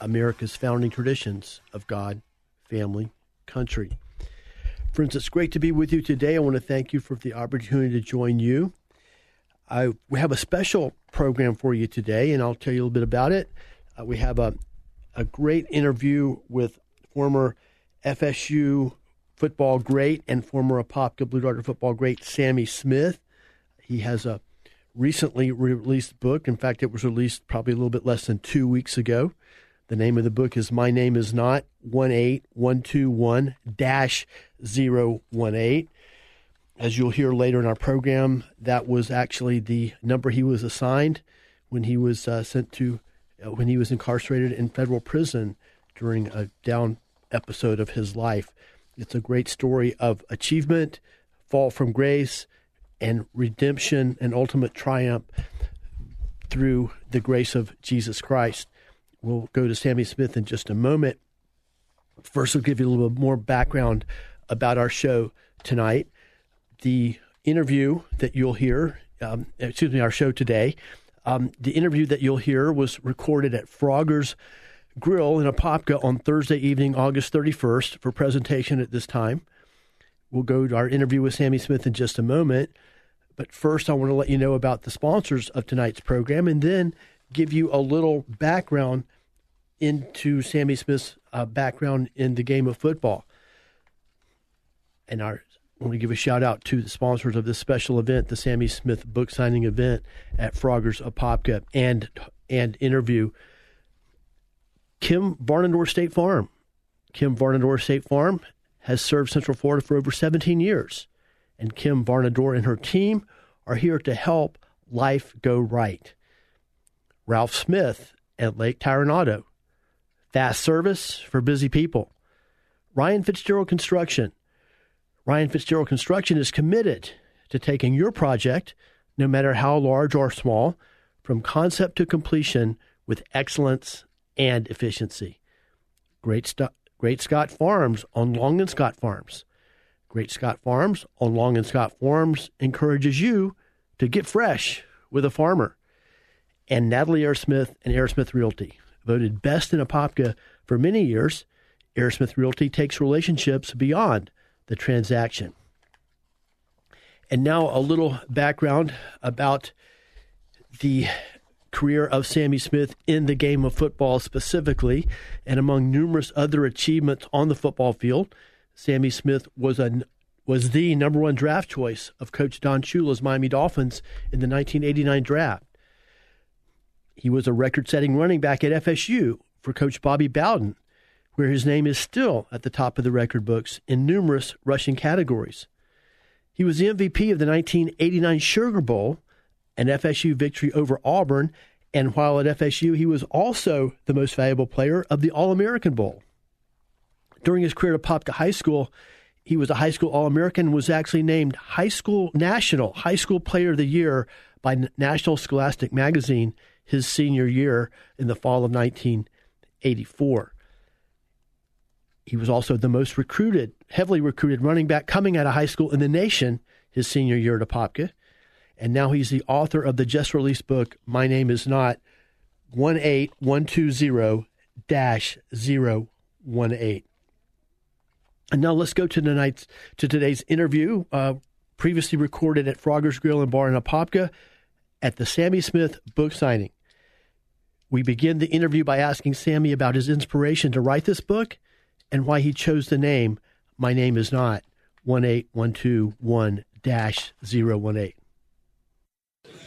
America's founding traditions of God, family, country. Friends, it's great to be with you today. I want to thank you for the opportunity to join you. I, we have a special program for you today, and I'll tell you a little bit about it. Uh, we have a, a great interview with former FSU football great and former Apopka Blue Darter football great Sammy Smith. He has a recently released book. In fact, it was released probably a little bit less than two weeks ago. The name of the book is My Name Is Not 18121 018. As you'll hear later in our program, that was actually the number he was assigned when he was uh, sent to, uh, when he was incarcerated in federal prison during a down episode of his life. It's a great story of achievement, fall from grace, and redemption and ultimate triumph through the grace of Jesus Christ. We'll go to Sammy Smith in just a moment. First, we'll give you a little bit more background about our show tonight. The interview that you'll hear, um, excuse me, our show today, um, the interview that you'll hear was recorded at Frogger's Grill in Apopka on Thursday evening, August 31st, for presentation at this time. We'll go to our interview with Sammy Smith in just a moment. But first, I want to let you know about the sponsors of tonight's program and then give you a little background into Sammy Smith's uh, background in the game of football. And our, I want to give a shout out to the sponsors of this special event, the Sammy Smith book signing event at Frogger's Apopka and and interview. Kim Varnador State Farm. Kim Varnador State Farm has served Central Florida for over 17 years, and Kim Varnador and her team are here to help life go right. Ralph Smith at Lake Tire and Auto. Fast service for busy people. Ryan Fitzgerald Construction. Ryan Fitzgerald Construction is committed to taking your project, no matter how large or small, from concept to completion with excellence and efficiency. Great, St- Great Scott Farms on Long and Scott Farms. Great Scott Farms on Long and Scott Farms encourages you to get fresh with a farmer. And Natalie Airsmith and Airsmith Realty, voted best in Apopka for many years. Airsmith Realty takes relationships beyond the transaction. And now a little background about the career of Sammy Smith in the game of football specifically, and among numerous other achievements on the football field, Sammy Smith was a was the number one draft choice of Coach Don Shula's Miami Dolphins in the 1989 draft. He was a record-setting running back at FSU for Coach Bobby Bowden, where his name is still at the top of the record books in numerous rushing categories. He was the MVP of the 1989 Sugar Bowl an FSU victory over Auburn. And while at FSU, he was also the most valuable player of the All American Bowl. During his career at Apopka High School, he was a high school All American and was actually named High School National High School Player of the Year by National Scholastic Magazine his senior year in the fall of 1984. He was also the most recruited, heavily recruited running back coming out of high school in the nation his senior year at Apopka and now he's the author of the just released book, My Name Is Not 18120 018. And now let's go to tonight's to today's interview, uh, previously recorded at Frogger's Grill and Bar in Apopka at the Sammy Smith book signing. We begin the interview by asking Sammy about his inspiration to write this book and why he chose the name My Name Is Not 18121 018.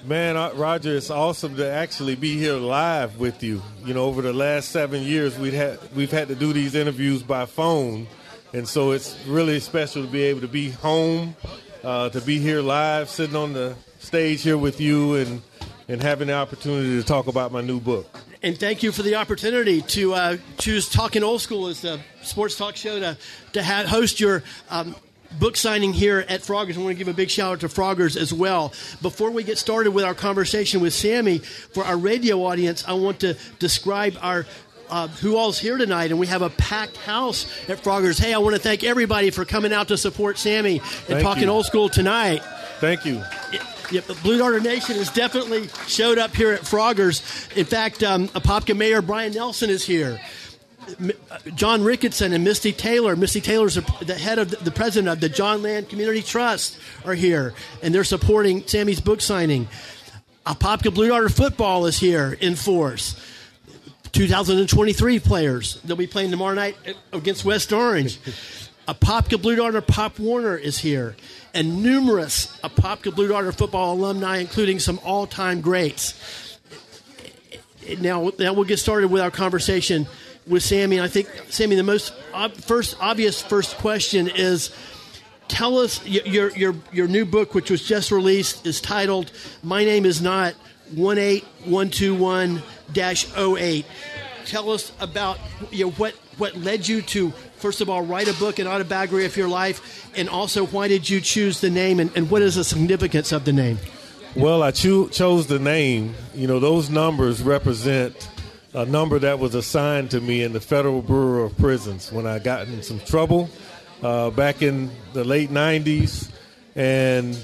Man, uh, Roger, it's awesome to actually be here live with you. You know, over the last seven years, we've had we've had to do these interviews by phone, and so it's really special to be able to be home, uh, to be here live, sitting on the stage here with you, and and having the opportunity to talk about my new book. And thank you for the opportunity to uh, choose Talking Old School as the sports talk show to to have, host your um, book signing here at Froggers. I want to give a big shout out to Froggers as well. Before we get started with our conversation with Sammy, for our radio audience, I want to describe our uh, who all's here tonight, and we have a packed house at Froggers. Hey, I want to thank everybody for coming out to support Sammy and Thank talking you. old school tonight. Thank you. Yep, the Blue Darter Nation has definitely showed up here at Froggers. In fact, um, Apopka Mayor Brian Nelson is here. Uh, John Ricketson and Misty Taylor. Misty Taylor's the the head of the, the president of the John Land Community Trust are here, and they're supporting Sammy's book signing. Apopka Blue Darter football is here in force. 2023 players. They'll be playing tomorrow night against West Orange. Apopka Blue Darter Pop Warner is here, and numerous Apopka Blue Darter football alumni, including some all-time greats. Now, now we'll get started with our conversation with Sammy. I think Sammy, the most ob- first obvious first question is. Tell us your your your new book, which was just released, is titled "My Name Is Not 18121 08." Tell us about you know, what what led you to first of all write a book, an autobiography of your life, and also why did you choose the name, and, and what is the significance of the name? Well, I cho- chose the name. You know, those numbers represent a number that was assigned to me in the Federal Bureau of Prisons when I got in some trouble uh, back in the late 90s. And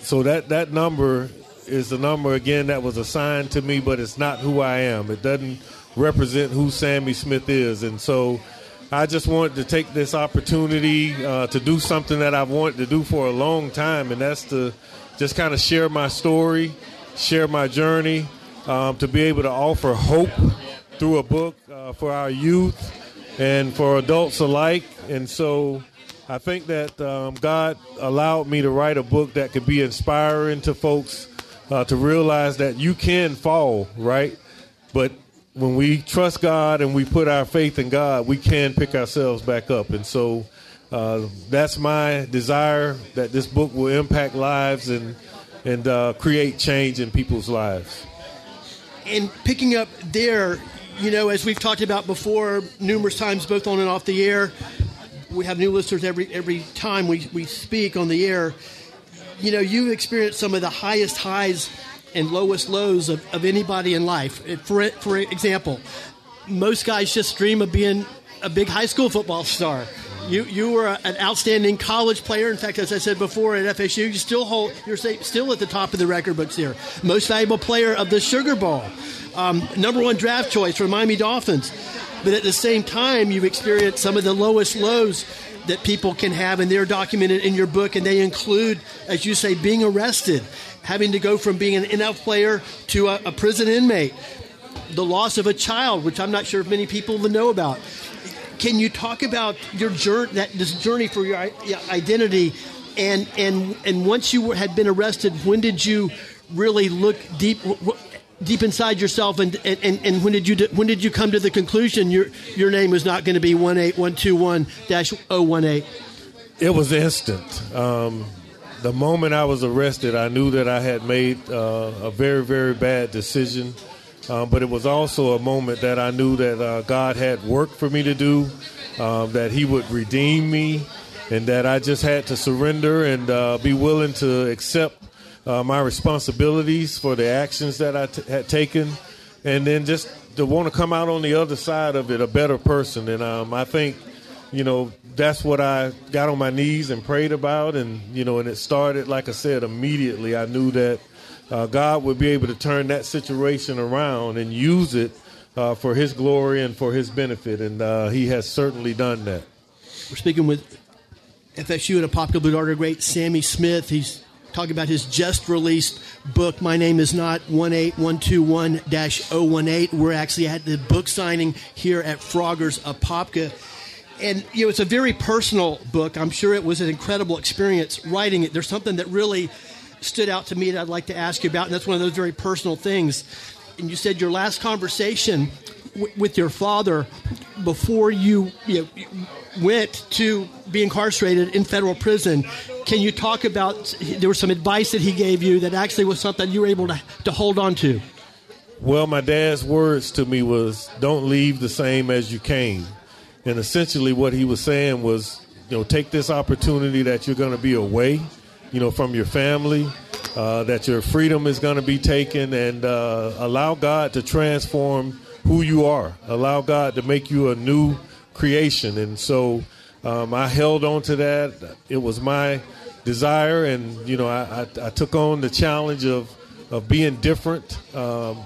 so that, that number is the number, again, that was assigned to me, but it's not who I am. It doesn't represent who Sammy Smith is. And so I just wanted to take this opportunity uh, to do something that I've wanted to do for a long time, and that's to just kind of share my story, share my journey, um, to be able to offer hope through a book uh, for our youth and for adults alike. And so I think that um, God allowed me to write a book that could be inspiring to folks uh, to realize that you can fall, right? But when we trust God and we put our faith in God, we can pick ourselves back up. And so uh, that's my desire that this book will impact lives and and uh, create change in people's lives. and picking up there, you know, as we've talked about before numerous times, both on and off the air, we have new listeners every every time we, we speak on the air. You know, you've experienced some of the highest highs and lowest lows of, of anybody in life. For for example, most guys just dream of being a big high school football star. You you were an outstanding college player. In fact, as I said before at FSU, you still hold you're still at the top of the record books here. Most valuable player of the Sugar Bowl, um, number one draft choice for Miami Dolphins. But at the same time, you've experienced some of the lowest lows that people can have, and they're documented in your book. And they include, as you say, being arrested, having to go from being an NFL player to a, a prison inmate, the loss of a child, which I'm not sure if many people even know about. Can you talk about your journey, that this journey for your identity, and and and once you were, had been arrested, when did you really look deep? Deep inside yourself, and, and, and, when did you when did you come to the conclusion your your name was not going to be one eight one two one dash 018? It was instant. Um, the moment I was arrested, I knew that I had made uh, a very, very bad decision. Um, but it was also a moment that I knew that uh, God had work for me to do, um, that He would redeem me, and that I just had to surrender and uh, be willing to accept uh, my responsibilities for the actions that I t- had taken, and then just to want to come out on the other side of it a better person. And um, I think you know that's what I got on my knees and prayed about, and you know, and it started like I said immediately. I knew that uh, God would be able to turn that situation around and use it uh, for His glory and for His benefit, and uh, He has certainly done that. We're speaking with FSU and Apopka Blue Darter great Sammy Smith. He's talking about his just released book. My name is not 18121 018. We're actually at the book signing here at Frogger's Apopka. And, you know, it's a very personal book. I'm sure it was an incredible experience writing it. There's something that really stood out to me that I'd like to ask you about, and that's one of those very personal things. And you said your last conversation w- with your father before you, you know, went to be incarcerated in federal prison. Can you talk about there was some advice that he gave you that actually was something you were able to, to hold on to? Well, my dad's words to me was, "Don't leave the same as you came," and essentially what he was saying was, you know, take this opportunity that you're going to be away, you know, from your family, uh, that your freedom is going to be taken, and uh, allow God to transform who you are. Allow God to make you a new creation, and so um, I held on to that. It was my desire, and you know, I, I, I took on the challenge of of being different. Um,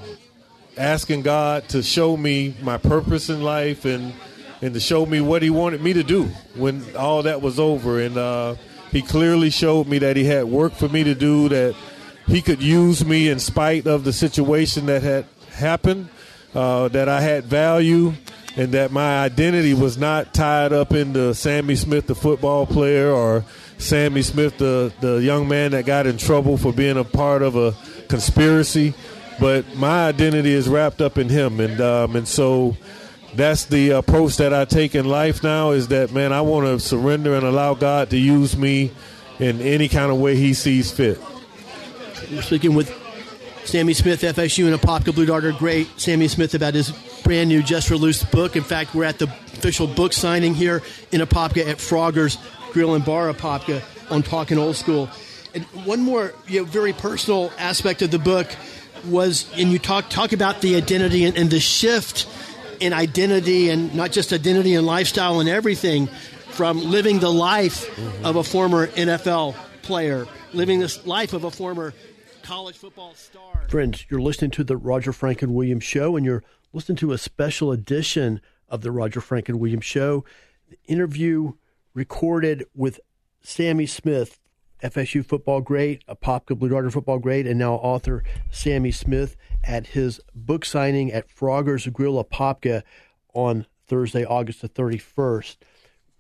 asking God to show me my purpose in life and and to show me what He wanted me to do when all that was over. And uh, He clearly showed me that He had work for me to do. That He could use me in spite of the situation that had happened. Uh, that I had value. And that my identity was not tied up into Sammy Smith, the football player, or Sammy Smith, the, the young man that got in trouble for being a part of a conspiracy but my identity is wrapped up in him, and um, and so that's the approach that I take in life now. Is that man, I want to surrender and allow God to use me in any kind of way He sees fit. We're speaking with Sammy Smith, FSU, and Apopka Blue Darter great Sammy Smith about his brand new, just released book. In fact, we're at the official book signing here in Apopka at Frogger's Grill and Bar Apopka on Talking Old School. And one more you know, very personal aspect of the book was, and you talk talk about the identity and, and the shift in identity, and not just identity and lifestyle and everything, from living the life mm-hmm. of a former NFL player, living this life of a former college football star. Friends, you're listening to the Roger Franklin Williams Show, and you're listening to a special edition of the Roger Franklin Williams Show. The interview recorded with Sammy Smith, FSU football great, Apopka Blue Darter football great, and now author Sammy Smith at his book signing at Frogger's Grill Apopka on Thursday, August the 31st.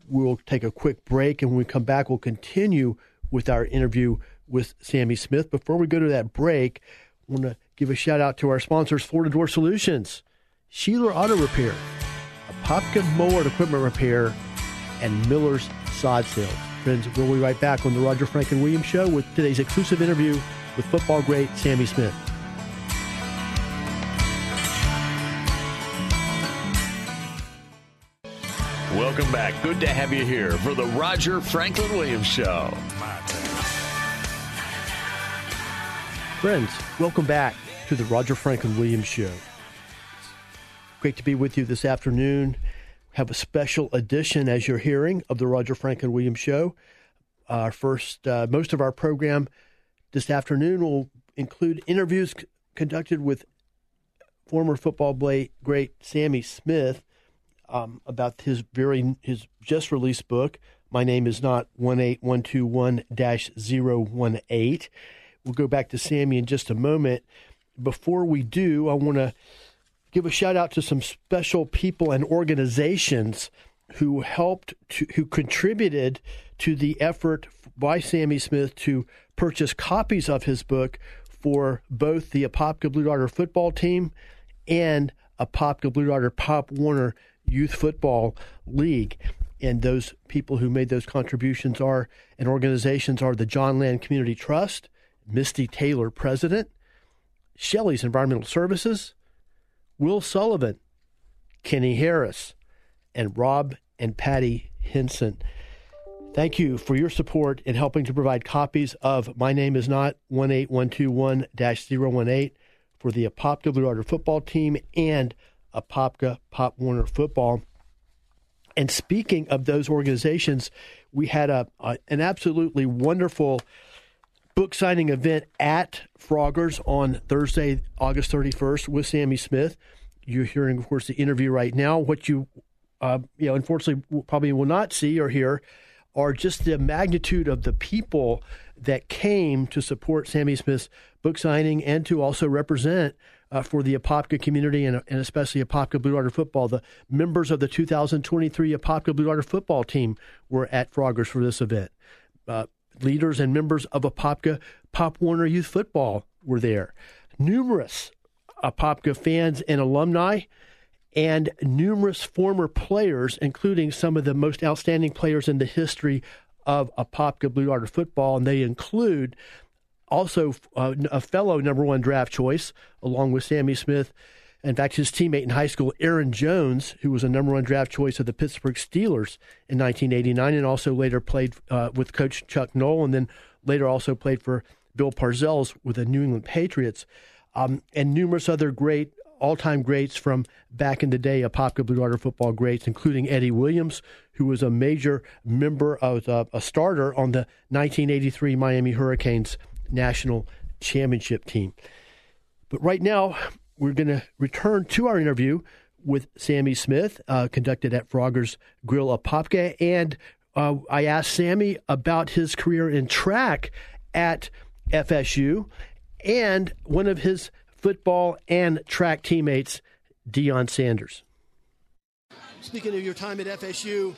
We'll take a quick break, and when we come back, we'll continue with our interview with Sammy Smith. Before we go to that break, I want to give a shout out to our sponsors, Florida Door Solutions, Sheeler Auto Repair, Apopka Mower Equipment Repair, and Miller's Sod Sales. Friends, we'll be right back on the Roger Franklin Williams Show with today's exclusive interview with football great Sammy Smith. Welcome back. Good to have you here for the Roger Franklin Williams Show. Friends, welcome back to the Roger Franklin Williams Show. Great to be with you this afternoon have a special edition, as you're hearing, of the Roger Franklin Williams Show. Our first, uh, most of our program this afternoon will include interviews c- conducted with former football great Sammy Smith um, about his very his just released book. My name is not one eight one two one dash zero one eight. We'll go back to Sammy in just a moment. Before we do, I want to give a shout out to some special people and organizations who helped to, who contributed to the effort by Sammy Smith to purchase copies of his book for both the Apopka Blue Darter football team and Apopka Blue Darter Pop Warner Youth Football League. And those people who made those contributions are and organizations are the John Land Community Trust, Misty Taylor, President, Shelley's Environmental Services, Will Sullivan, Kenny Harris, and Rob and Patty Henson. Thank you for your support in helping to provide copies of My Name Is Not 18121 018 for the Apopka Blue Darter football team and Apopka Pop Warner football. And speaking of those organizations, we had a, a an absolutely wonderful book signing event at Frogger's on Thursday, August 31st with Sammy Smith. You're hearing, of course, the interview right now. What you, uh, you know, unfortunately, probably will not see or hear are just the magnitude of the people that came to support Sammy Smith's book signing and to also represent uh, for the Apopka community and, and especially Apopka Blue Darter football. The members of the 2023 Apopka Blue Darter football team were at Froggers for this event. Uh, leaders and members of Apopka Pop Warner Youth Football were there. Numerous Apopka fans and alumni and numerous former players, including some of the most outstanding players in the history of Apopka Blue Darter football, and they include also uh, a fellow number one draft choice, along with Sammy Smith. In fact, his teammate in high school, Aaron Jones, who was a number one draft choice of the Pittsburgh Steelers in 1989, and also later played uh, with Coach Chuck Noll, and then later also played for Bill Parcells with the New England Patriots, um, and numerous other great all-time greats from back in the day, Apopka Blue Darter football greats, including Eddie Williams, who was a major member of a starter on the 1983 Miami Hurricanes national championship team. But right now, we're going to return to our interview with Sammy Smith, uh, conducted at Frogger's Grill Apopka. And uh, I asked Sammy about his career in track at FSU and one of his football and track teammates, Deion Sanders. Speaking of your time at FSU,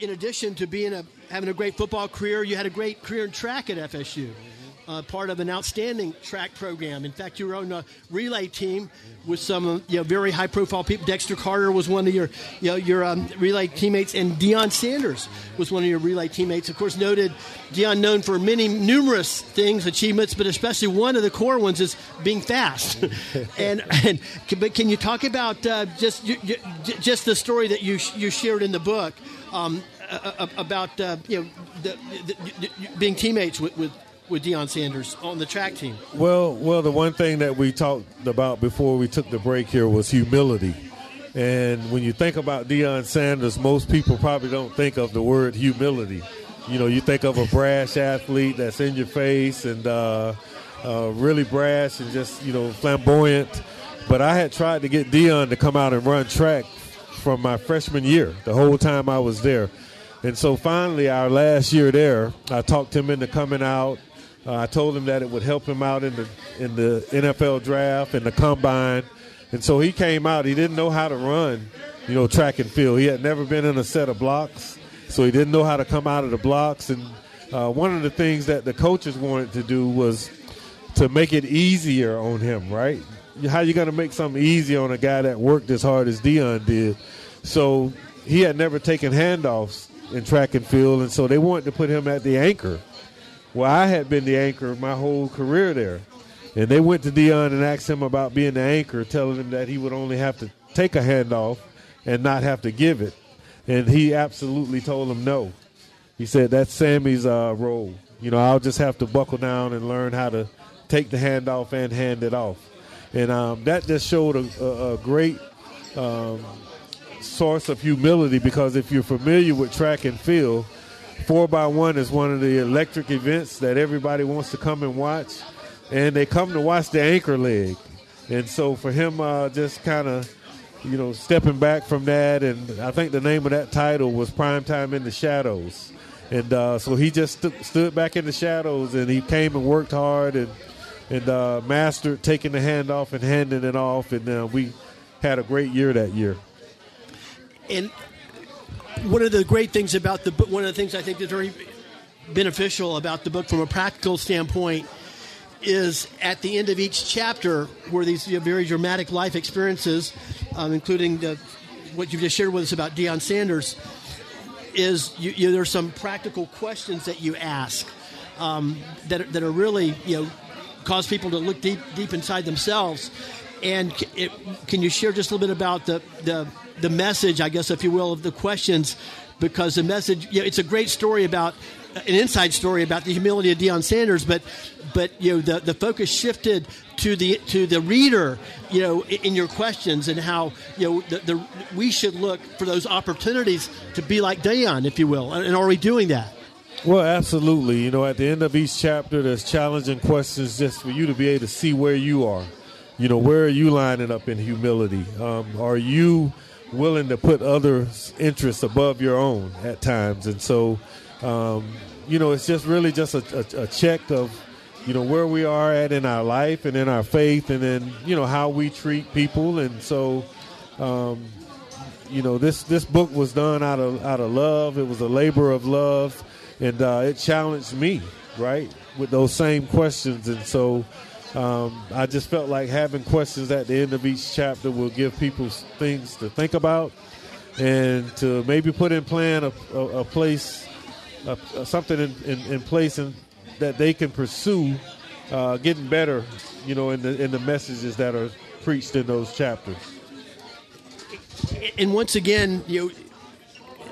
in addition to being a having a great football career, you had a great career in track at FSU. Uh, part of an outstanding track program. In fact, you were on a relay team with some you know, very high profile people. Dexter Carter was one of your you know, your um, relay teammates, and Deion Sanders was one of your relay teammates. Of course, noted Deion known for many numerous things, achievements, but especially one of the core ones is being fast. and, and but can you talk about uh, just just the story that you you shared in the book? Um, about uh, you know the, the, the, being teammates with, with with Deion Sanders on the track team? Well, well, the one thing that we talked about before we took the break here was humility. And when you think about Deion Sanders, most people probably don't think of the word humility. You know, you think of a brash athlete that's in your face and uh, uh, really brash and just you know flamboyant. But I had tried to get Deion to come out and run track from my freshman year, the whole time I was there. And so finally, our last year there, I talked him into coming out. Uh, I told him that it would help him out in the in the NFL draft and the combine. And so he came out. He didn't know how to run, you know, track and field. He had never been in a set of blocks, so he didn't know how to come out of the blocks. And uh, one of the things that the coaches wanted to do was to make it easier on him, right? How you to make something easy on a guy that worked as hard as Deion did? So he had never taken handoffs in track and field, and so they wanted to put him at the anchor. Well, I had been the anchor my whole career there. And they went to Deion and asked him about being the anchor, telling him that he would only have to take a handoff and not have to give it. And he absolutely told him no. He said, That's Sammy's uh, role. You know, I'll just have to buckle down and learn how to take the handoff and hand it off. And um, that just showed a, a, a great um, source of humility because if you're familiar with track and field, four by one is one of the electric events that everybody wants to come and watch, and they come to watch the anchor leg. And so for him, uh, just kind of, you know, stepping back from that, and I think the name of that title was Prime Time in the Shadows. And uh, so he just st- stood back in the shadows, and he came and worked hard and and uh, mastered taking the hand off and handing it off, and uh, we had a great year that year and one of the great things about the book, one of the things I think is very beneficial about the book from a practical standpoint is at the end of each chapter where these you know, very dramatic life experiences, um, including the, what you've just shared with us about Deion Sanders, is you, you, there's some practical questions that you ask um, that, that are really you know cause people to look deep deep inside themselves. And it, can you share just a little bit about the the the message, I guess, if you will, of the questions, because the message, you know, it's a great story about an inside story about the humility of Deion Sanders, but but you know the, the focus shifted to the to the reader, you know, in, in your questions and how you know the, the, we should look for those opportunities to be like Deion, if you will, and are we doing that? Well, absolutely. You know, at the end of each chapter, there's challenging questions just for you to be able to see where you are. You know, where are you lining up in humility? Um, are you willing to put others' interests above your own at times. And so um, you know, it's just really just a, a, a check of you know where we are at in our life and in our faith, and then you know how we treat people, and so. Um, you know this this book was done out of out of love. It was a labor of love, and uh, it challenged me right with those same questions. And so um, I just felt like having questions at the end of each chapter will give people things to think about and to maybe put in plan a, a, a place, a, something in, in, in place in, that they can pursue uh, getting better, you know, in the in the messages that are preached in those chapters. And once again, you know,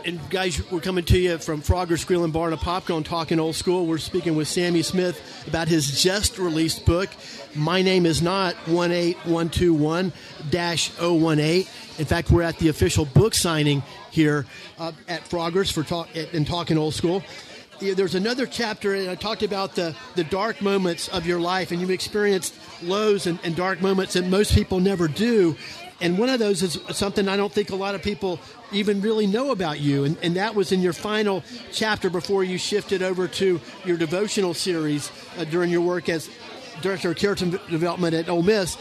and guys, we're coming to you from Frogger's Grill and Bar and Apopka, talking old school. We're speaking with Sammy Smith about his just released book. My name is not 18121 018. In fact, we're at the official book signing here uh, at Frogger's for talk and talking old school. There's another chapter, and I talked about the, the dark moments of your life, and you've experienced lows and, and dark moments that most people never do. And one of those is something I don't think a lot of people even really know about you. And, and that was in your final chapter before you shifted over to your devotional series uh, during your work as Director of Character Development at Ole Miss.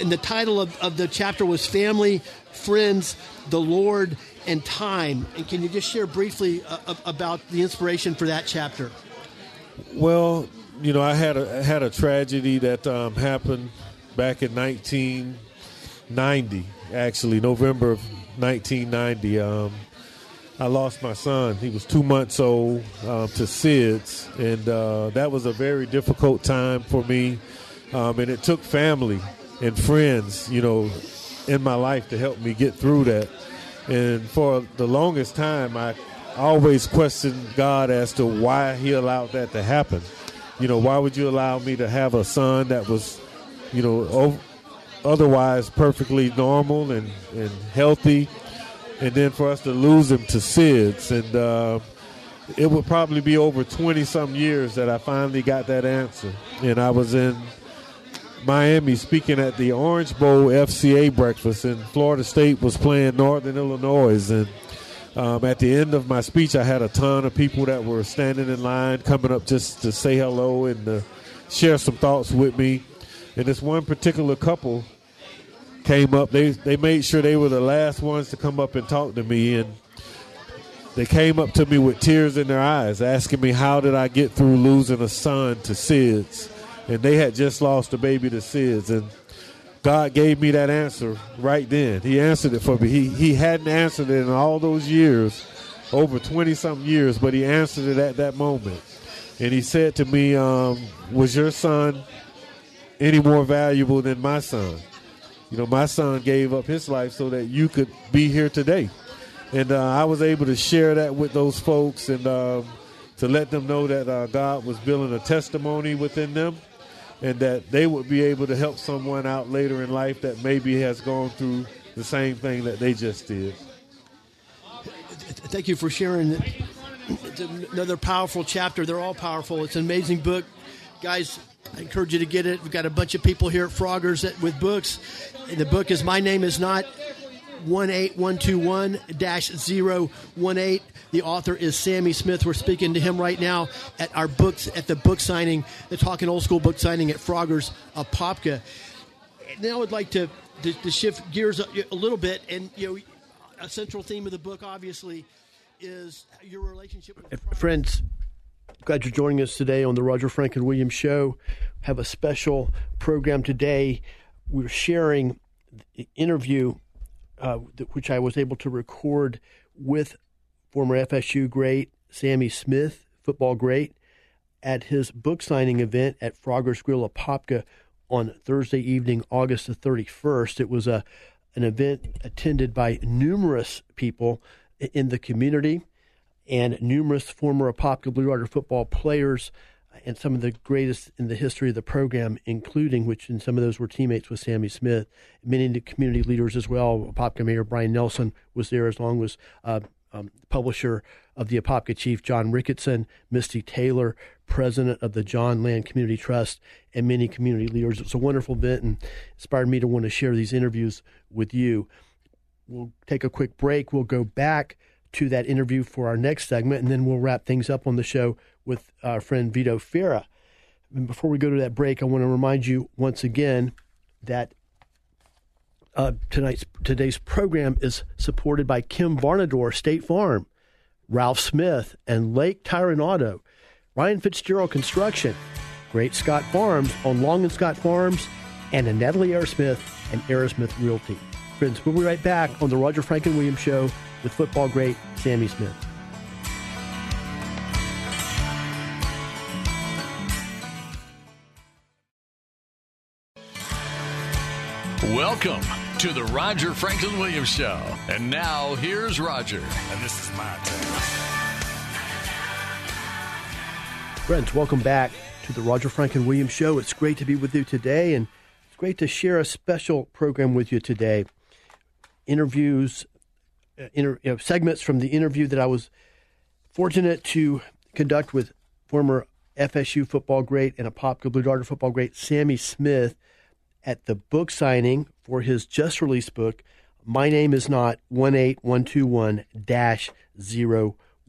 And the title of, of the chapter was Family, Friends, the Lord, and Time. And can you just share briefly uh, about the inspiration for that chapter? Well, you know, I had a had a tragedy that um, happened back in 19- 90, actually, November of 1990. Um, I lost my son. He was two months old um, to SIDS, and uh, that was a very difficult time for me. Um, and it took family and friends, you know, in my life to help me get through that. And for the longest time, I always questioned God as to why He allowed that to happen. You know, why would you allow me to have a son that was, you know, otherwise perfectly normal and, and healthy, and then for us to lose him to SIDS. And uh, it would probably be over 20 some years that I finally got that answer. And I was in Miami speaking at the Orange Bowl FCA breakfast, and Florida State was playing Northern Illinois. And um, at the end of my speech, I had a ton of people that were standing in line, coming up just to say hello and share some thoughts with me. And this one particular couple came up. They they made sure they were the last ones to come up and talk to me, and they came up to me with tears in their eyes, asking me how did I get through losing a son to SIDS, and they had just lost a baby to SIDS, and God gave me that answer right then. He answered it for me. He he hadn't answered it in all those years, over twenty something years, but he answered it at that moment, and he said to me, um, "Was your son?" any more valuable than my son you know, my son gave up his life so that you could be here today. And uh, I was able to share that with those folks and um, to let them know that uh, God was building a testimony within them and that they would be able to help someone out later in life that maybe has gone through the same thing that they just did. Thank you for sharing. It's another powerful chapter. They're all powerful. It's an amazing book. Guys, I encourage you to get it. We've got a bunch of people here at Froggers that, with books. The book is My Name Is Not 18121 018. The author is Sammy Smith. We're speaking to him right now at our books, at the book signing, the Talking Old School book signing at Froggers Apopka. Now I would like to, to, to shift gears a, a little bit. And, you know, a central theme of the book, obviously, is your relationship with friends Glad you're joining us today on the Roger Franklin Williams Show. Have a special program today. We're sharing the interview uh, which I was able to record with former FSU great Sammy Smith, football great, at his book signing event at Frogger's Grill Apopka on Thursday evening, August the 31st. It was a an event attended by numerous people in the community and numerous former Apopka Blue Darter football players and some of the greatest in the history of the program, including which in some of those were teammates with Sammy Smith, many community leaders as well. Apopka Mayor Brian Nelson was there, as long as uh, um, publisher of the Apopka Chief John Ricketson, Misty Taylor, president of the John Land Community Trust, and many community leaders. It was a wonderful event and inspired me to want to share these interviews with you. We'll take a quick break. We'll go back to that interview for our next segment, and then we'll wrap things up on the show with our friend Vito Fira. And before we go to that break, I want to remind you once again that uh, tonight's today's program is supported by Kim Varnador State Farm, Ralph Smith, and Lake Tire Auto, Ryan Fitzgerald Construction, Great Scott Farms on Long and Scott Farms, and Natalie Airosmith and Aerosmith Realty. Friends, we'll be right back on the Roger Franklin Williams Show with football great Sammy Smith. Welcome to the Roger Franklin Williams Show. And now here's Roger. And this is my turn. Friends, welcome back to the Roger Franklin Williams Show. It's great to be with you today, and it's great to share a special program with you today. Interviews, uh, inter, you know, segments from the interview that I was fortunate to conduct with former FSU football great and a Apopka Blue Darter football great Sammy Smith at the book signing for his just released book, My Name Is Not 18121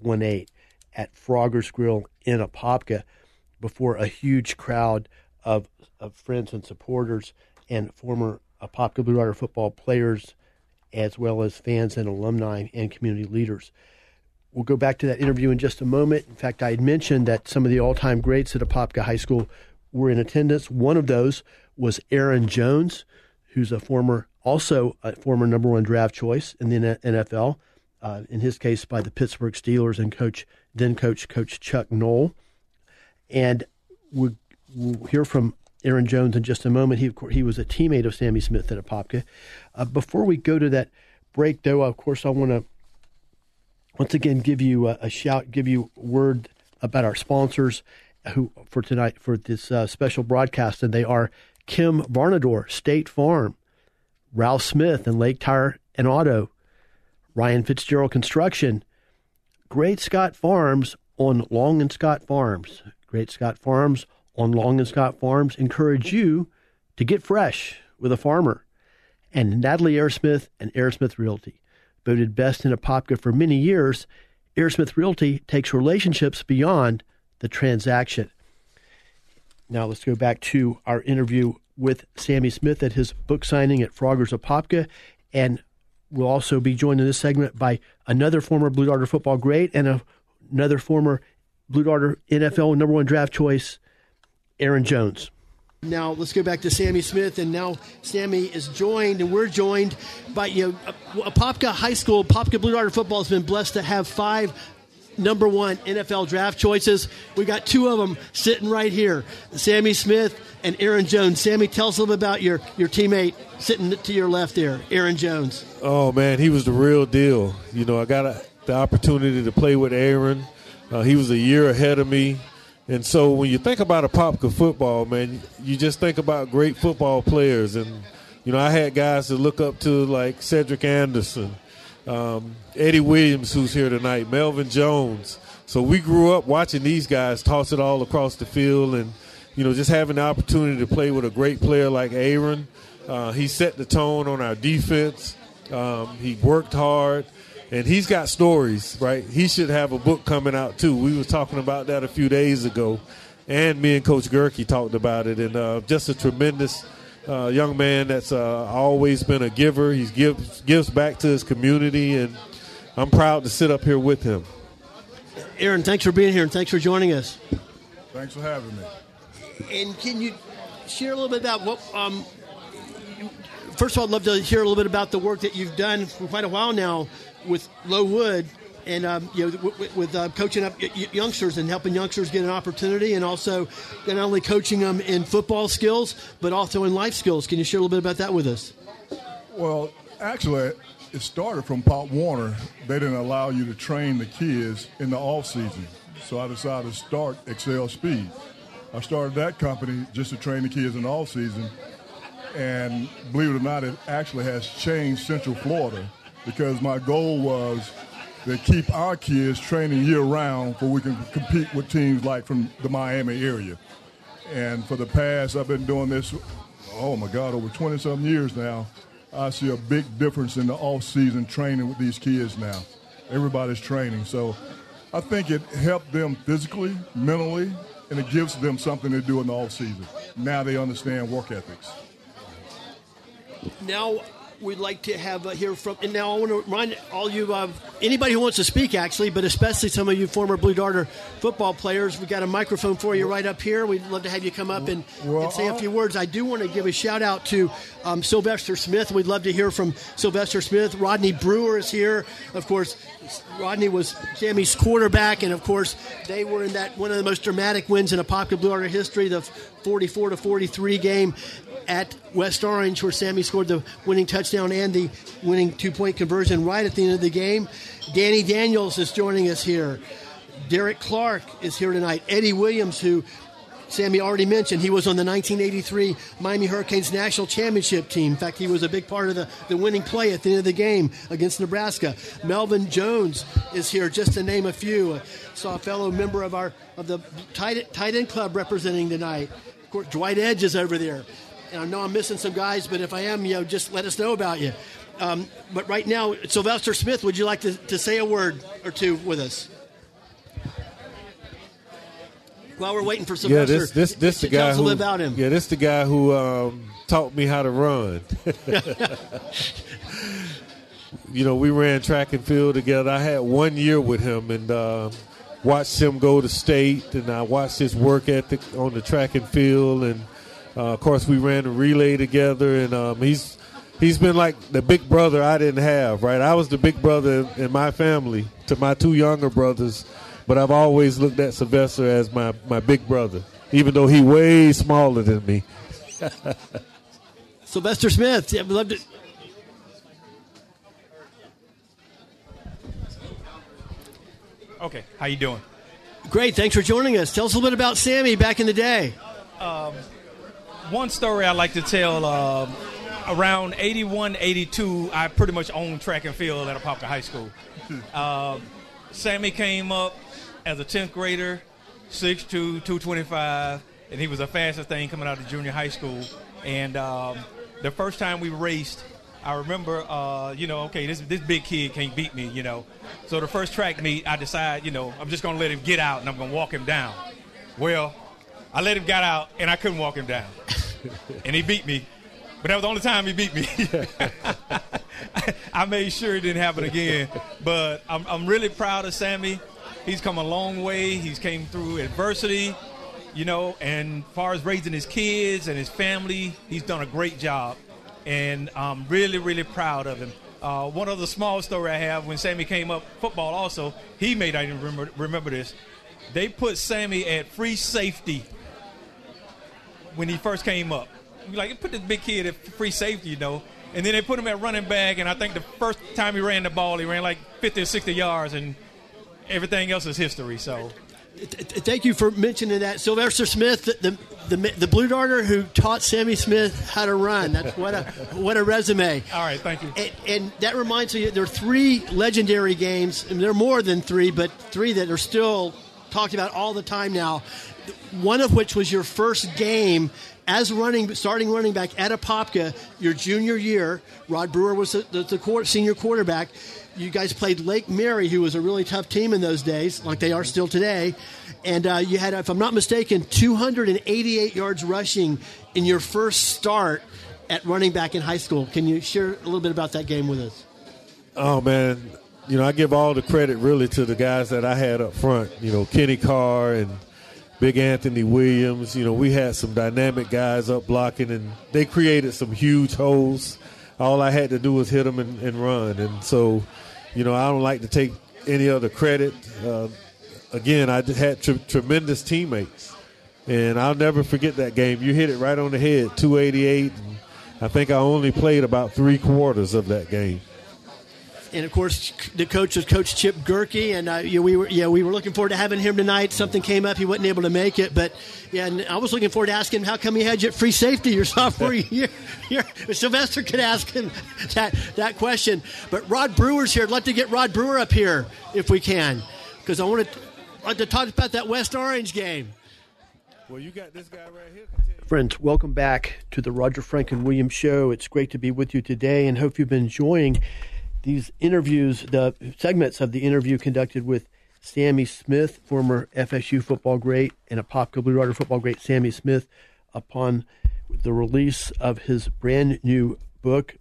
018 at Frogger's Grill in Apopka before a huge crowd of, of friends and supporters and former Apopka Blue Darter football players, as well as fans and alumni and community leaders. We'll go back to that interview in just a moment. In fact, I had mentioned that some of the all time greats at Apopka High School were in attendance. One of those was Aaron Jones, who's a former, also a former number one draft choice in the NFL. Uh, in his case, by the Pittsburgh Steelers and coach then coach Coach Chuck Noll. And we'll, we'll, hear from Aaron Jones in just a moment. He of course, he was a teammate of Sammy Smith at Apopka. Uh, before we go to that break, though, of course, I want to once again give you a, a, shout, give you word about our sponsors who for tonight for this uh, special broadcast, and they are Kim Varnador, State Farm, Ralph Smith and Lake Tire and Auto, Ryan Fitzgerald Construction, Great Scott Farms on Long and Scott Farms. Great Scott Farms on Long and Scott Farms encourage you to get fresh with a farmer. And Natalie Airosmith and Airosmith Realty. Voted best in Apopka for many years, Airosmith Realty takes relationships beyond the transaction. Now let's go back to our interview with Sammy Smith at his book signing at Frogger's Apopka. And we'll also be joined in this segment by another former Blue Darter football great and a, another former Blue Darter NFL number one draft choice, Aaron Jones. Now let's go back to Sammy Smith, and now Sammy is joined, and we're joined by you know, Apopka High School. Apopka Blue Darter football has been blessed to have five number one NFL draft choices. We got two of them sitting right here Sammy Smith and Aaron Jones. Sammy, tell us a little bit about your, your teammate sitting to your left there, Aaron Jones. Oh, man, he was the real deal. You know, I got a, the opportunity to play with Aaron. Uh, he was a year ahead of me. And so when you think about Apopka football, man, you just think about great football players. And, you know, I had guys to look up to like Cedric Anderson um, Eddie Williams, who's here tonight, Melvin Jones. So we grew up watching these guys toss it all across the field, and you know, just having the opportunity to play with a great player like Aaron. Uh, he set the tone on our defense. Um, he worked hard, and he's got stories. Right, he should have a book coming out too. We were talking about that a few days ago, and me and Coach Gerke talked about it, and uh, just a tremendous uh, young man that's uh, always been a giver. He gives gives back to his community, and I'm proud to sit up here with him. Aaron, thanks for being here and thanks for joining us. Thanks for having me. And can you share a little bit about what? Um, first of all, I'd love to hear a little bit about the work that you've done for quite a while now with Low Wood and um, you know, with, with uh, coaching up youngsters and helping youngsters get an opportunity, and also not only coaching them in football skills, but also in life skills. Can you share a little bit about that with us? Well, actually, it started from Pop Warner. They didn't allow you to train the kids in the off season, so I decided to start Excel Speed. I started that company just to train the kids in the off season, and believe it or not, it actually has changed Central Florida because my goal was to keep our kids training year round so we can compete with teams like from the Miami area. And for the past, I've been doing this, oh my God, over 20 something years now. I see a big difference in the off season training with these kids now. Everybody's training. So I think it helped them physically, mentally, and it gives them something to do in the off season. Now they understand work ethics. Now we'd like to have uh, hear from. And now I want to remind all you, uh, anybody who wants to speak, actually, but especially some of you former Blue Darter football players. We've got a microphone for you right up here. We'd love to have you come up and, and say a few words. I do want to give a shout out to um, Sylvester Smith. We'd love to hear from Sylvester Smith. Rodney Brewer is here. Of course, Rodney was Sammy's quarterback, and of course, they were in that one of the most dramatic wins in Apopka Blue Darter history, the 44 to 43 game at West Orange, where Sammy scored the winning touchdown and the winning two point conversion right at the end of the game. Danny Daniels is joining us here. Derek Clark is here tonight. Eddie Williams, who Sammy already mentioned, he was on the 1983 Miami Hurricanes national championship team. In fact, he was a big part of the, the winning play at the end of the game against Nebraska. Melvin Jones is here, just to name a few. Uh, saw a fellow member of our of the tight, tight end club representing tonight. Of course, Dwight Edge is over there. And I know I'm missing some guys, but if I am, you know, just let us know about you. Um, but right now, Sylvester Smith, would you like to, to say a word or two with us? While we're waiting for Yeah, Sylvester, this this this the guy who about him. yeah this the guy who um, taught me how to run. you know, we ran track and field together. I had one year with him and uh, watched him go to state, and I watched his work ethic on the track and field, and uh, of course we ran a relay together. And um, he's he's been like the big brother I didn't have. Right, I was the big brother in my family to my two younger brothers, but I've always looked at Sylvester as my my big brother, even though he way smaller than me. Sylvester Smith, yeah, we'd love to. Okay, how you doing? Great, thanks for joining us. Tell us a little bit about Sammy back in the day. One story I like to tell. Uh, around 81, 82, I pretty much owned track and field at Apopka High School. Uh, Sammy came up as a 10th grader, 6'2", 225, and he was the fastest thing coming out of junior high school. And um, the first time we raced, I remember, uh, you know, okay, this this big kid can't beat me, you know. So the first track meet, I decide, you know, I'm just gonna let him get out and I'm gonna walk him down. Well, I let him get out and I couldn't walk him down, and he beat me. But that was the only time he beat me. I made sure it didn't happen again. But I'm, I'm really proud of Sammy. He's come a long way. He's came through adversity, you know, and as far as raising his kids and his family, he's done a great job. And I'm really, really proud of him. Uh, one other small story I have when Sammy came up football also, he may not even remember, remember this. They put Sammy at free safety when he first came up. Like, put this big kid at free safety, you know. And then they put him at running back, and I think the first time he ran the ball, he ran like 50 or 60 yards, and everything else is history. So, Th- th- Thank you for mentioning that. Sylvester Smith, the, the, the, the Blue Darter who taught Sammy Smith how to run. That's what a, what a resume. all right, thank you. And, and that reminds me, there are three legendary games, and there are more than three, but three that are still talked about all the time now. One of which was your first game as running, starting running back at Apopka, your junior year. Rod Brewer was the, the, the court, senior quarterback. You guys played Lake Mary, who was a really tough team in those days, like they are still today. And uh, you had, if I'm not mistaken, 288 yards rushing in your first start at running back in high school. Can you share a little bit about that game with us? Oh man, you know I give all the credit really to the guys that I had up front. You know Kenny Carr and Big Anthony Williams. You know we had some dynamic guys up blocking, and they created some huge holes. All I had to do was hit them and, and run, and so you know I don't like to take any other credit. Uh, again, I had tr- tremendous teammates, and I'll never forget that game. You hit it right on the head, 288. And I think I only played about three quarters of that game. And of course, the coach was Coach Chip Gerke, and uh, yeah, we were yeah we were looking forward to having him tonight. Something came up; he wasn't able to make it, but yeah, and I was looking forward to asking him how come he had you at free safety your sophomore year. year. Sylvester could ask him that that question, but Rod Brewer's here. I'd love to get Rod Brewer up here if we can, because I want to like to talk about that West Orange game. Well, you got this guy right here. Friends, welcome back to the Roger Franklin Williams Show. It's great to be with you today and hope you've been enjoying these interviews, the segments of the interview conducted with Sammy Smith, former FSU football great and Apopka Blue Darter football great Sammy Smith, upon the release of his brand new book,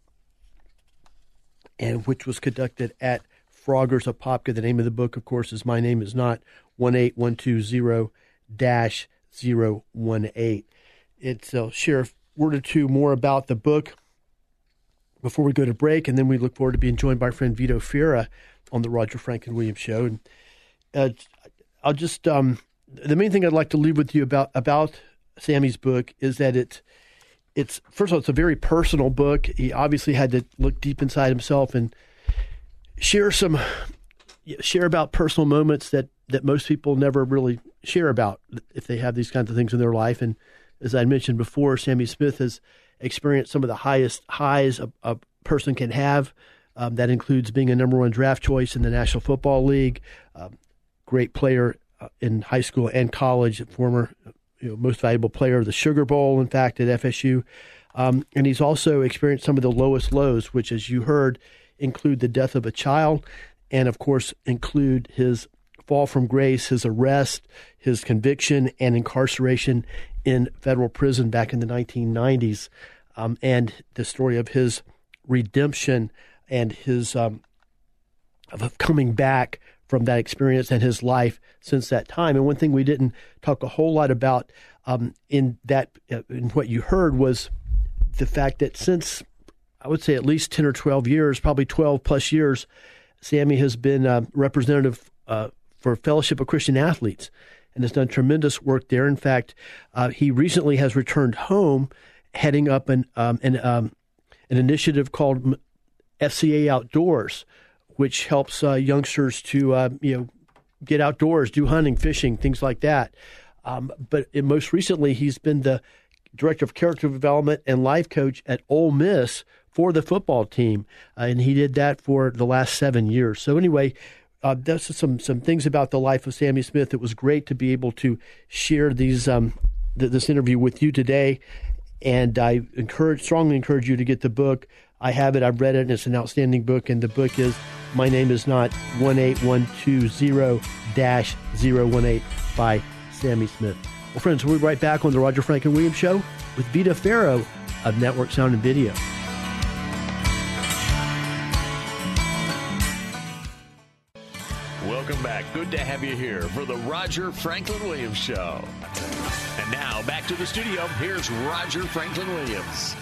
and which was conducted at Froggers Apopka. The name of the book, of course, is My Name Is Not 18120 018. It's uh, a word or two more about the book before we go to break, and then we look forward to being joined by our friend Vito Fira on the Roger Franklin Williams Show. And uh, I'll just um, the main thing I'd like to leave with you about about Sammy's book is that it's it's first of all it's a very personal book. He obviously had to look deep inside himself and share some share about personal moments that that most people never really share about if they have these kinds of things in their life. And as I mentioned before, Sammy Smith has experienced some of the highest highs a, a person can have. Um, that includes being a number one draft choice in the National Football League, um, great player uh, in high school and college, former you know, most valuable player of the Sugar Bowl, in fact, at FSU. Um, and he's also experienced some of the lowest lows, which, as you heard, include the death of a child and, of course, include his fall from grace, his arrest, his conviction, and incarceration in federal prison back in the 1990s, um, and the story of his redemption and his um, of coming back from that experience and his life since that time. And one thing we didn't talk a whole lot about um, in that uh, in what you heard was the fact that since I would say at least ten or twelve years, probably twelve plus years, Sammy has been uh, representative uh, for Fellowship of Christian Athletes and has done tremendous work there. In fact, uh, he recently has returned home, heading up an um, an, um, an initiative called FCA Outdoors which helps uh, youngsters to uh, you know get outdoors, do hunting, fishing, things like that. Um, but most recently, he's been the director of character development and life coach at Ole Miss for the football team, uh, and he did that for the last seven years. So anyway. Uh, that's some some things about the life of Sammy Smith. It was great to be able to share these um, th- this interview with you today, and I encourage strongly encourage you to get the book. I have it. I've read it, and it's an outstanding book. And the book is my name is not 18120-018 by Sammy Smith. Well, friends, we'll be right back on the Roger Franklin Williams Show with Vito Fira of Network Sound and Video. Back. Good to have you here for the Roger Franklin Williams Show. And now back to the studio. Here's Roger Franklin Williams.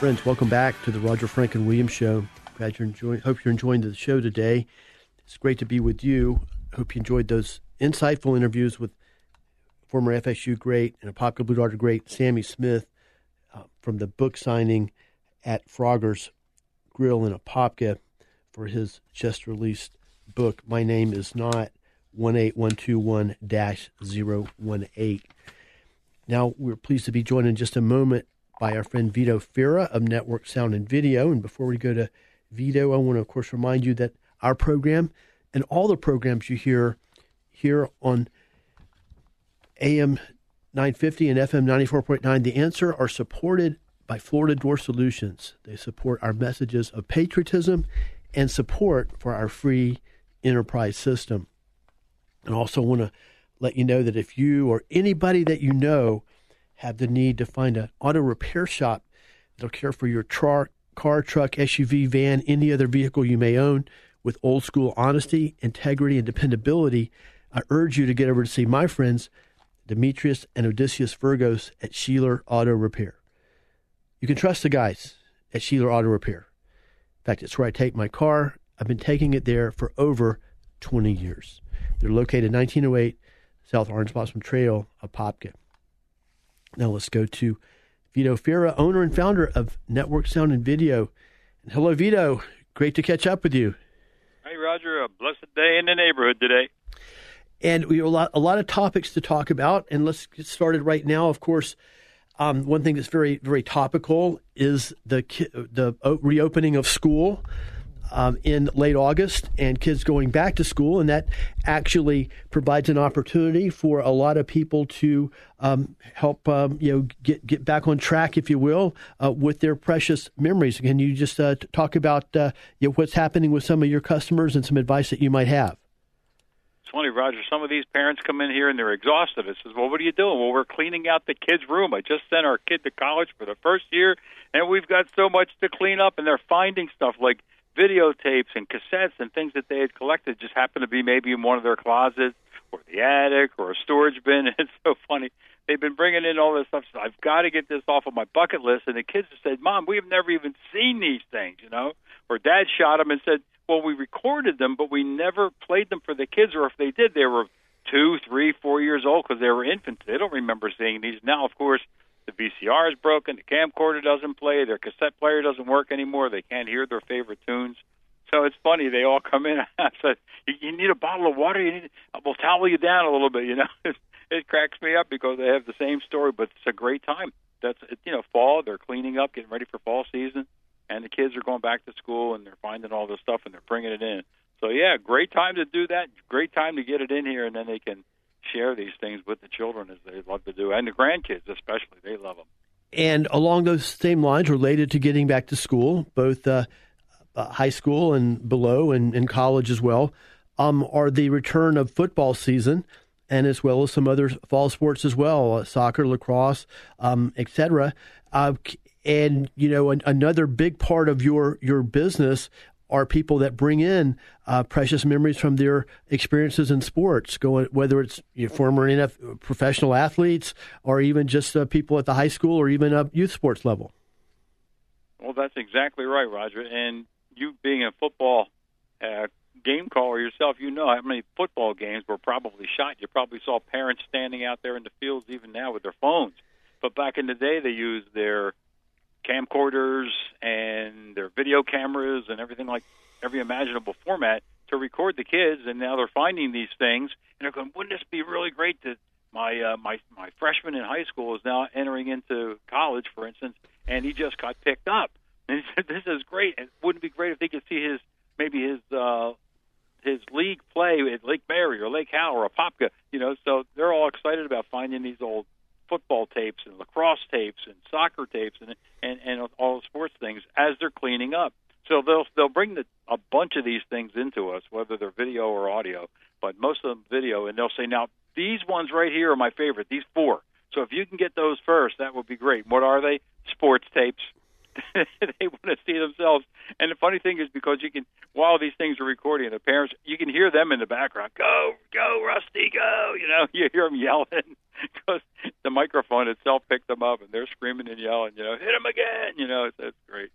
Friends, welcome back to the Roger Franklin Williams Show. Glad you're enjoying. Hope you're enjoying the show today. It's great to be with you. Hope you enjoyed those insightful interviews with former FSU great and Apopka Blue Darter great Sammy Smith uh, from the book signing at Froggers Grill in Apopka for his just released book. My name is not 18121 018. Now, we're pleased to be joined in just a moment by our friend Vito Fira of Network Sound and Video. And before we go to Vito, I want to, of course, remind you that our program and all the programs you hear here on AM 950 and FM 94.9, The Answer, are supported by Florida Door Solutions. They support our messages of patriotism and support for our free enterprise system. And also want to let you know that if you or anybody that you know have the need to find an auto repair shop that'll care for your truck, car, truck, SUV, van, any other vehicle you may own with old school honesty, integrity, and dependability, I urge you to get over to see my friends, Demetrius and Odysseus Virgos at Sheeler Auto Repair. You can trust the guys at Sheeler Auto Repair. In fact, it's where I take my car. I've been taking it there for over 20 years. They're located 1908 South Orange Blossom Trail, Apopka. Now let's go to Vito Fira, owner and founder of Network Sound and Video. And hello, Vito. Great to catch up with you. Hey, Roger. A blessed day in the neighborhood today. And we have a lot, a lot of topics to talk about. And let's get started right now. Of course, um, one thing that's very, very topical is the the reopening of school. Um, in late August and kids going back to school, and that actually provides an opportunity for a lot of people to um, help um, you know get get back on track, if you will, uh, with their precious memories. Can you just uh, talk about uh, you know, what's happening with some of your customers and some advice that you might have? It's funny, Roger. Some of these parents come in here and they're exhausted. I says, "Well, what are you doing?" Well, we're cleaning out the kid's room. I just sent our kid to college for the first year, and we've got so much to clean up. And they're finding stuff like videotapes and cassettes and things that they had collected just happened to be maybe in one of their closets or the attic or a storage bin. It's so funny. They've been bringing in all this stuff. So I've got to get this off of my bucket list. And the kids have said, "Mom, we've never even seen these things," you know. Or Dad shot them and said, "Well, we recorded them, but we never played them for the kids. Or if they did, they were two, three, four years old because they were infants. They don't remember seeing these. Now, of course." The VCR is broken. The camcorder doesn't play. Their cassette player doesn't work anymore. They can't hear their favorite tunes. So it's funny. They all come in. I said, "You, you need a bottle of water. You need. We'll towel you down a little bit." You know, it, it cracks me up because they have the same story, but it's a great time. That's you know, fall. They're cleaning up, getting ready for fall season, and the kids are going back to school and they're finding all this stuff and they're bringing it in. So yeah, great time to do that. Great time to get it in here, and then they can share these things with the children as they love to do, and the grandkids especially. They love them. And along those same lines, related to getting back to school, both uh, uh, high school and below, and, and college as well, um, are the return of football season, and as well as some other fall sports as well, uh, soccer, lacrosse, um, etc. Uh, and you know, an, another big part of your your business are people that bring in uh, precious memories from their experiences in sports, going whether it's you know, former professional athletes or even just uh, people at the high school or even a youth sports level. Well, that's exactly right, Roger. And you being a football uh, game caller yourself, you know how many football games were probably shot. You probably saw parents standing out there in the fields even now with their phones. But back in the day, they used their camcorders and their video cameras and everything like every imaginable format to record the kids and now they're finding these things and they're going wouldn't this be really great that my uh, my my freshman in high school is now entering into college for instance and he just got picked up. And he said this is great. And wouldn't it be great if they could see his maybe his uh his league play at Lake Mary or Lake Howell or Apopka, you know, so they're all excited about finding these old football tapes and lacrosse tapes and soccer tapes and and, and all the sports things as they're cleaning up. So they'll they'll bring the, a bunch of these things into us, whether they're video or audio, but most of them video, and they'll say, now these ones right here are my favorite. These four. So if you can get those first, that would be great. What are they? Sports tapes. they want to see themselves. And the funny thing is, because you can, while these things are recording, the parents, you can hear them in the background. Go, go, Rusty, go! You know, you hear them yelling because the microphone itself picked them up, and they're screaming and yelling. You know, hit them again! You know, that's great.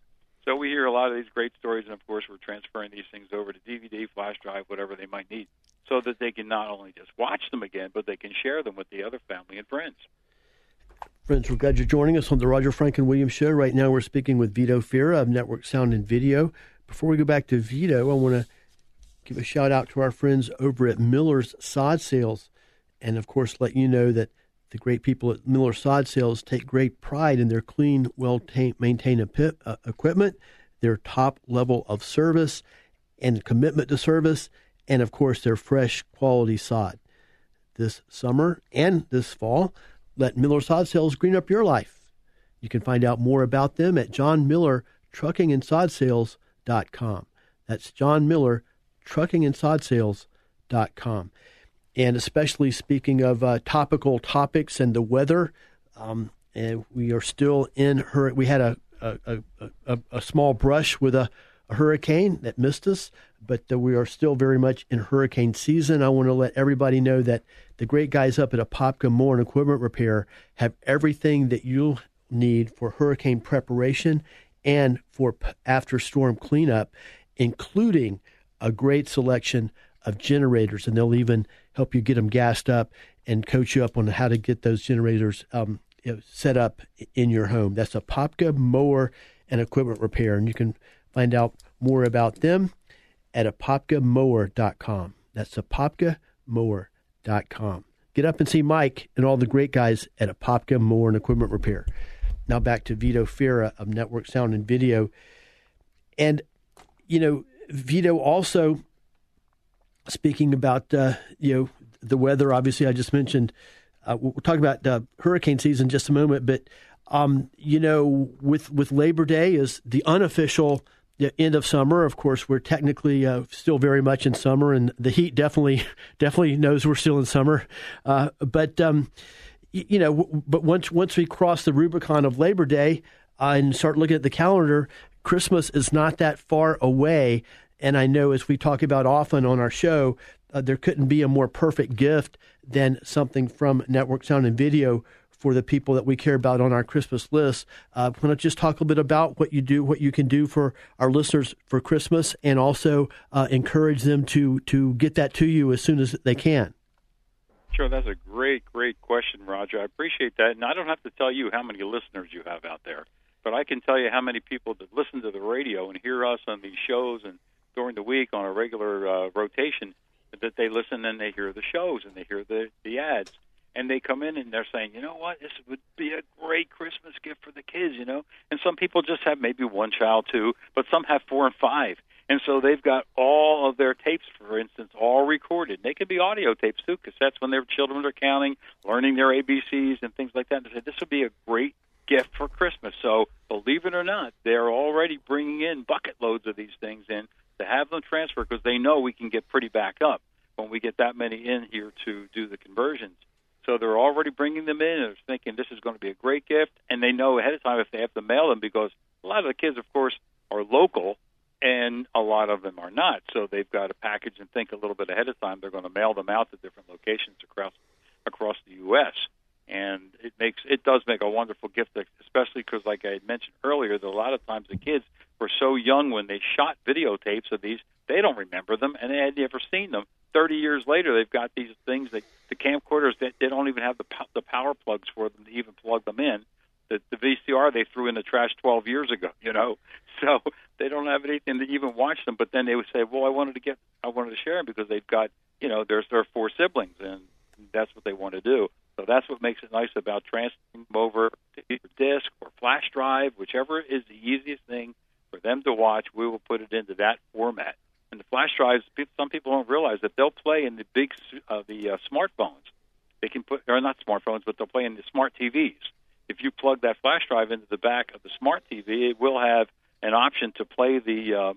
So we hear a lot of these great stories, and of course, we're transferring these things over to DVD, flash drive, whatever they might need, so that they can not only just watch them again, but they can share them with the other family and friends. Friends, we're glad you're joining us on the Roger Franklin Williams Show. Right now, we're speaking with Vito Fira of Network Sound and Video. Before we go back to Vito, I want to give a shout out to our friends over at Miller's Sod Sales, and of course, let you know that the great people at Miller Sod Sales take great pride in their clean, well maintained uh, equipment, their top level of service and commitment to service, and of course, their fresh quality sod. This summer and this fall, let Miller Sod Sales green up your life. You can find out more about them at John Miller Trucking and Sod Sales.com. That's John Miller Trucking and Sod Sales.com. And especially speaking of uh, topical topics and the weather, um, and we are still in her. We had a a, a, a small brush with a, a, hurricane that missed us, but uh, we are still very much in hurricane season. I want to let everybody know that the great guys up at Apopka Mower and Equipment Repair have everything that you'll need for hurricane preparation and for after storm cleanup, including a great selection of generators, and they'll even help you get them gassed up and coach you up on how to get those generators um, set up in your home. That's Apopka Mower and Equipment Repair, and you can find out more about them at apopkamower.com. That's apopkamower.com. Get up and see Mike and all the great guys at Apopka Mower and Equipment Repair. Now back to Vito Fira of Network Sound and Video. And, you know, Vito, also speaking about uh, you know the weather. Obviously, I just mentioned uh, we'll talk about uh, hurricane season in just a moment, but um, you know, with with Labor Day is the unofficial end of summer. Of course, we're technically uh, still very much in summer, and the heat definitely definitely knows we're still in summer. Uh, but um, you, know, but once once we cross the Rubicon of Labor Day uh, and start looking at the calendar, Christmas is not that far away. And I know, as we talk about often on our show, uh, there couldn't be a more perfect gift than something from Network Sound and Video for the people that we care about on our Christmas list. Uh, want to just talk a little bit about what you do, what you can do for our listeners for Christmas, and also uh, encourage them to to get that to you as soon as they can. Sure, that's a great, great question, Roger. I appreciate that, and I don't have to tell you how many listeners you have out there, but I can tell you how many people that listen to the radio and hear us on these shows and during the week on a regular uh, rotation that they listen and they hear the shows and they hear the the ads and they come in and they're saying, you know what, this would be a great Christmas gift for the kids, you know. And some people just have maybe one child, too, but some have four and five, and so they've got all of their tapes, for instance, all recorded. They could be audio tapes too, cassettes when their children are counting, learning their ABCs and things like that. And they say this would be a great gift for Christmas. So believe it or not, they're already bringing in bucket loads of these things in to have them transfer because they know we can get pretty back up when we get that many in here to do the conversions. So they're already bringing them in and they're thinking this is going to be a great gift, and they know ahead of time if they have to mail them because a lot of the kids, of course, are local, and a lot of them are not. So they've got to package and think a little bit ahead of time. They're going to mail them out to different locations across across the U.S. And it makes it does make a wonderful gift, especially because, like I had mentioned earlier, that a lot of times the kids were so young when they shot videotapes of these, they don't remember them and they had never seen them. 30 years later, they've got these things that the camcorders that they don't even have the the power plugs for them to even plug them in. The, the VCR they threw in the trash 12 years ago, you know, so they don't have anything to even watch them. But then they would say, "Well, I wanted to get, I wanted to share them because they've got, you know, there's their four siblings, and that's what they want to do." So that's what makes it nice about transferring them over to disk or flash drive, whichever is the easiest thing for them to watch. We will put it into that format and the flash drives, some people don't realize that they'll play in the big uh, the uh, smartphones. They can put, or not smartphones, but they'll play in the smart TVs. If you plug that flash drive into the back of the smart TV, it will have an option to play the uh,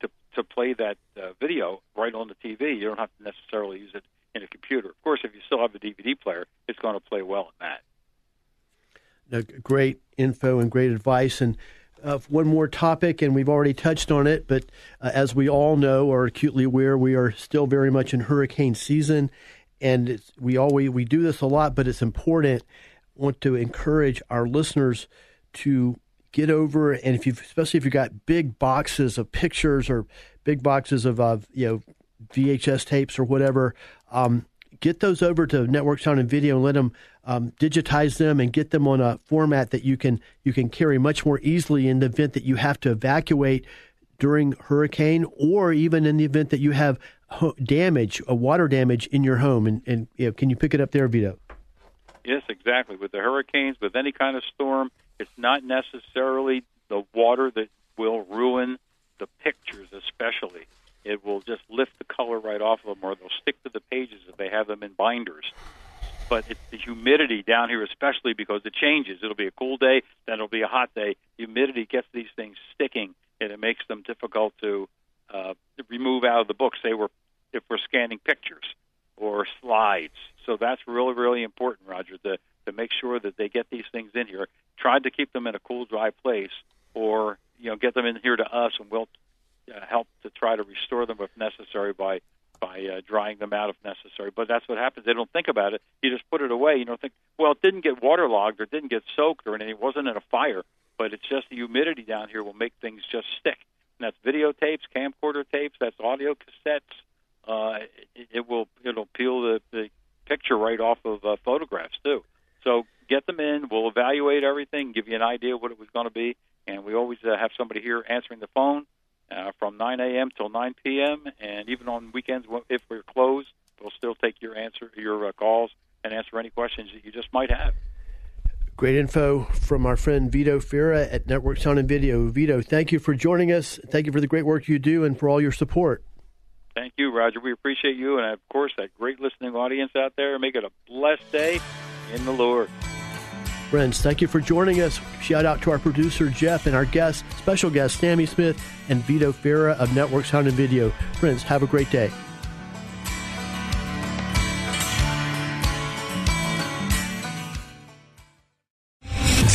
to to play that uh, video right on the TV. You don't have to necessarily use it in a computer. Of course, if you still have a DVD player, it's going to play well in that. Now, great info and great advice, and one more topic, and we've already touched on it, but uh, as we all know or acutely aware, we are still very much in hurricane season, and we always we do this a lot, but it's important. I want to encourage our listeners to get over, and if you especially if you've got big boxes of pictures or big boxes of uh, you know VHS tapes or whatever, um, get those over to Network Sound and Video and let them um, digitize them and get them on a format that you can you can carry much more easily in the event that you have to evacuate during hurricane or even in the event that you have damage, a water damage in your home. And, and you know, can you pick it up there, Vito? Yes, exactly. With the hurricanes, with any kind of storm, it's not necessarily the water that will ruin the pictures, especially. It will just lift the color right off of them, or they'll stick to the pages if they have them in binders but it's the humidity down here, especially because it changes. It'll be a cool day, then it'll be a hot day. Humidity gets these things sticking, and it makes them difficult to uh, remove out of the book. Say we're if we're scanning pictures or slides. So that's really really important, Roger, to to make sure that they get these things in here. Try to keep them in a cool, dry place, or you know get them in here to us, and we'll uh, help to try to restore them if necessary by by uh, drying them out if necessary. But that's what happens. They don't think about it. You just put it away. You don't think, well, it didn't get waterlogged or didn't get soaked or anything. It wasn't in a fire. But it's just the humidity down here will make things just stick. And that's videotapes, camcorder tapes, that's audio cassettes. Uh, it, it will it'll peel the, the picture right off of uh, photographs too. So get them in. We'll evaluate everything, give you an idea what it was going to be, and we always uh, have somebody here answering the phone uh, from 9 a.m. till 9 p.m. And even on weekends, if we're closed, we'll still take your answer, your uh, calls, and answer any questions that you just might have. Great info from our friend Vito Fira at Network Sound and Video. Vito, thank you for joining us. Thank you for the great work you do and for all your support. Thank you, Roger. We appreciate you, and of course, that great listening audience out there. Make it a blessed day in the Lord. Friends, thank you for joining us. Shout out to our producer, Jeff, and our guest, special guest, Sammy Smith and Vito Fira of Network Sound and Video. Friends, have a great day.